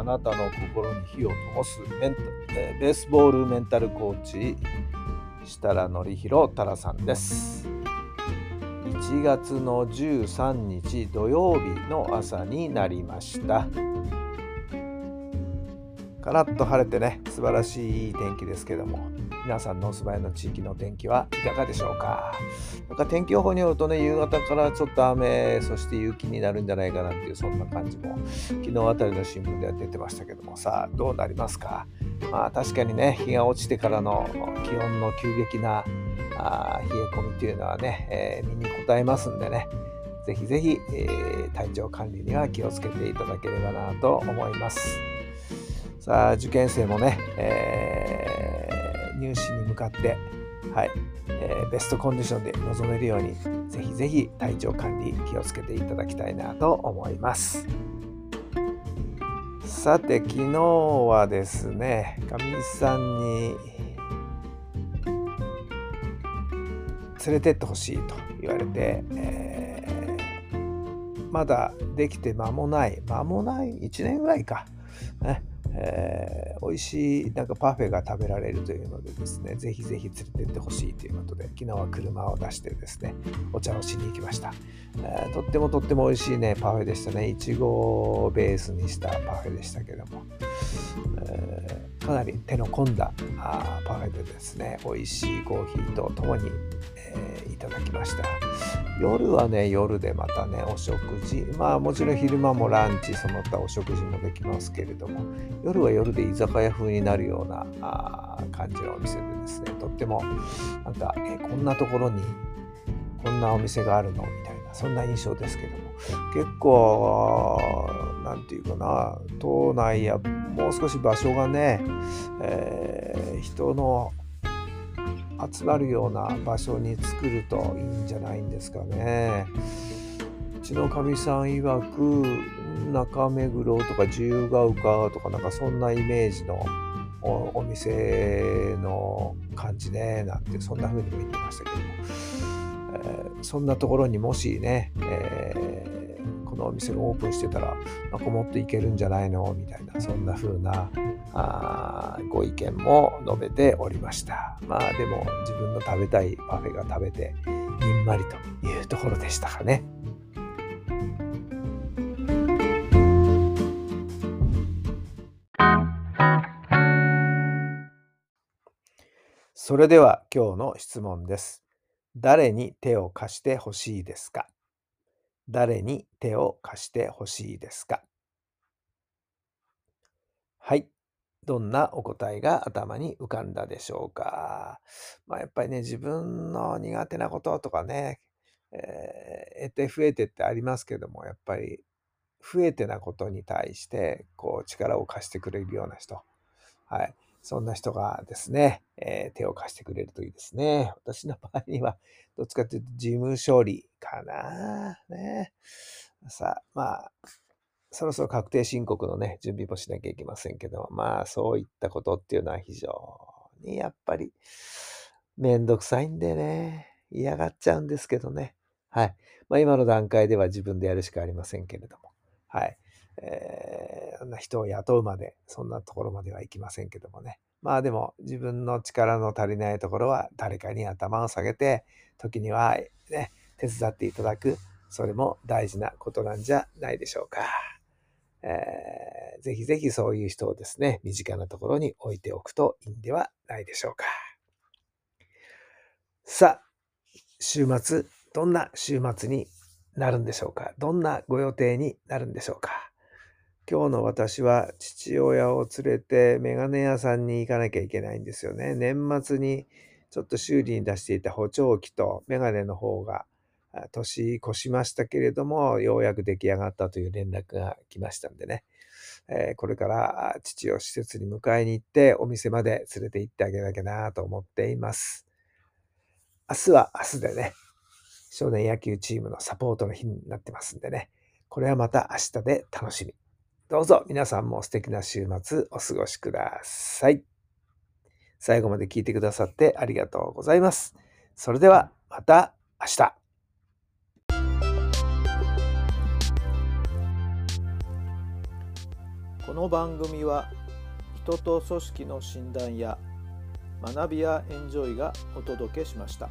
あなたの心に火を灯すメンタ、えーベースボールメンタルコーチ設楽範弘太良さんです。1月の13日土曜日の朝になりました。カラッと晴れてね素晴らしい天気ですけども皆さんのお住まいの地域の天気はいかがでしょうか？なんか天気予報によるとね夕方からちょっと雨そして雪になるんじゃないかなっていうそんな感じも昨日あたりの新聞では出てましたけどもさあどうなりますか？まあ確かにね日が落ちてからの気温の急激なあ冷え込みというのはね、えー身に応えますんでねぜひぜひ、えー体調管理には気をつけていただければなと思います。さあ受験生もね、えー入試に向かってはい、えーベストコンディションで臨めるようにぜひぜひ体調管理気をつけていただきたいなと思います。さて昨日はですねかみさんに連れてってほしいと言われて、えーまだできて間もない間もない1年ぐらいか、ね。えー美味しいなんかパフェが食べられるというのでですねぜひぜひ連れてってほしいということで昨日は車を出してですねお茶をしに行きました、えーとってもとっても美味しいねパフェでしたね。いちごをベースにしたパフェでしたけども、えかなり手の込んだあパフェでですね美味しいコーヒーとともに、えーいただきました。夜はね夜でまたねお食事。まあもちろん昼間もランチその他お食事もできますけれども夜は夜で居酒屋風になるようなあ感じのお店でですねとってもなんか、えこんなところにこんなお店があるの？みたいな。そんな印象ですけども。結構なんていうかな。島内やもう少し場所がね、えー人の集まるような場所に作るといいんじゃないんですかね。うちのかみさん曰く中目黒とか自由が丘とかなんかそんなイメージのおお店の感じねなんてそんな風にも言ってましたけども、ーそんなところにもしね、えーこのお店がオープンしてたらなんかもっといけるんじゃないの？みたいなそんな風なあご意見も述べておりましたまあでも自分の食べたいパフェが食べてにんまりというところでしたかね。それでは今日の質問です。誰に手を貸してほしいですか誰に手を貸してほしいですか？はい。どんなお答えが頭に浮かんだでしょうか？まあやっぱりね、自分の苦手なこととかね、えー得て増えてってありますけども、やっぱり増えてなことに対して、こう力を貸してくれるような人。はい。そんな人がですね、えー手を貸してくれるといいですね。私の場合には、どっちかというと事務処理かな。ね。さあ、まあ、そろそろ確定申告のね、準備もしなきゃいけませんけども、まあ、そういったことっていうのは非常にやっぱりめんどくさいんでね、嫌がっちゃうんですけどね。はい。まあ、今の段階では自分でやるしかありませんけれども。はい。えー、人を雇うまで、そんなところまではいきませんけどもね。まあでも、自分の力の足りないところは誰かに頭を下げて、時にはね、手伝っていただく、それも大事なことなんじゃないでしょうか。えーぜひぜひそういう人をですね、身近なところに置いておくといいんではないでしょうか。さあ、週末、どんな週末になるんでしょうか？どんなご予定になるんでしょうか？今日の私は父親を連れてメガネ屋さんに行かなきゃいけないんですよね。年末にちょっと修理に出していた補聴器とメガネの方が年越しましたけれども、ようやく出来上がったという連絡が来ましたんでね。えー、これから父を施設に迎えに行ってお店まで連れて行ってあげなきゃなと思っています。明日は明日でね、少年野球チームのサポートの日になってますんでね、これはまた明日で楽しみ。どうぞ皆さんも素敵な週末お過ごしください。最後まで聞いてくださってありがとうございます。それではまた明日。この番組は人と組織の診断や学びやエンジョイがお届けしました。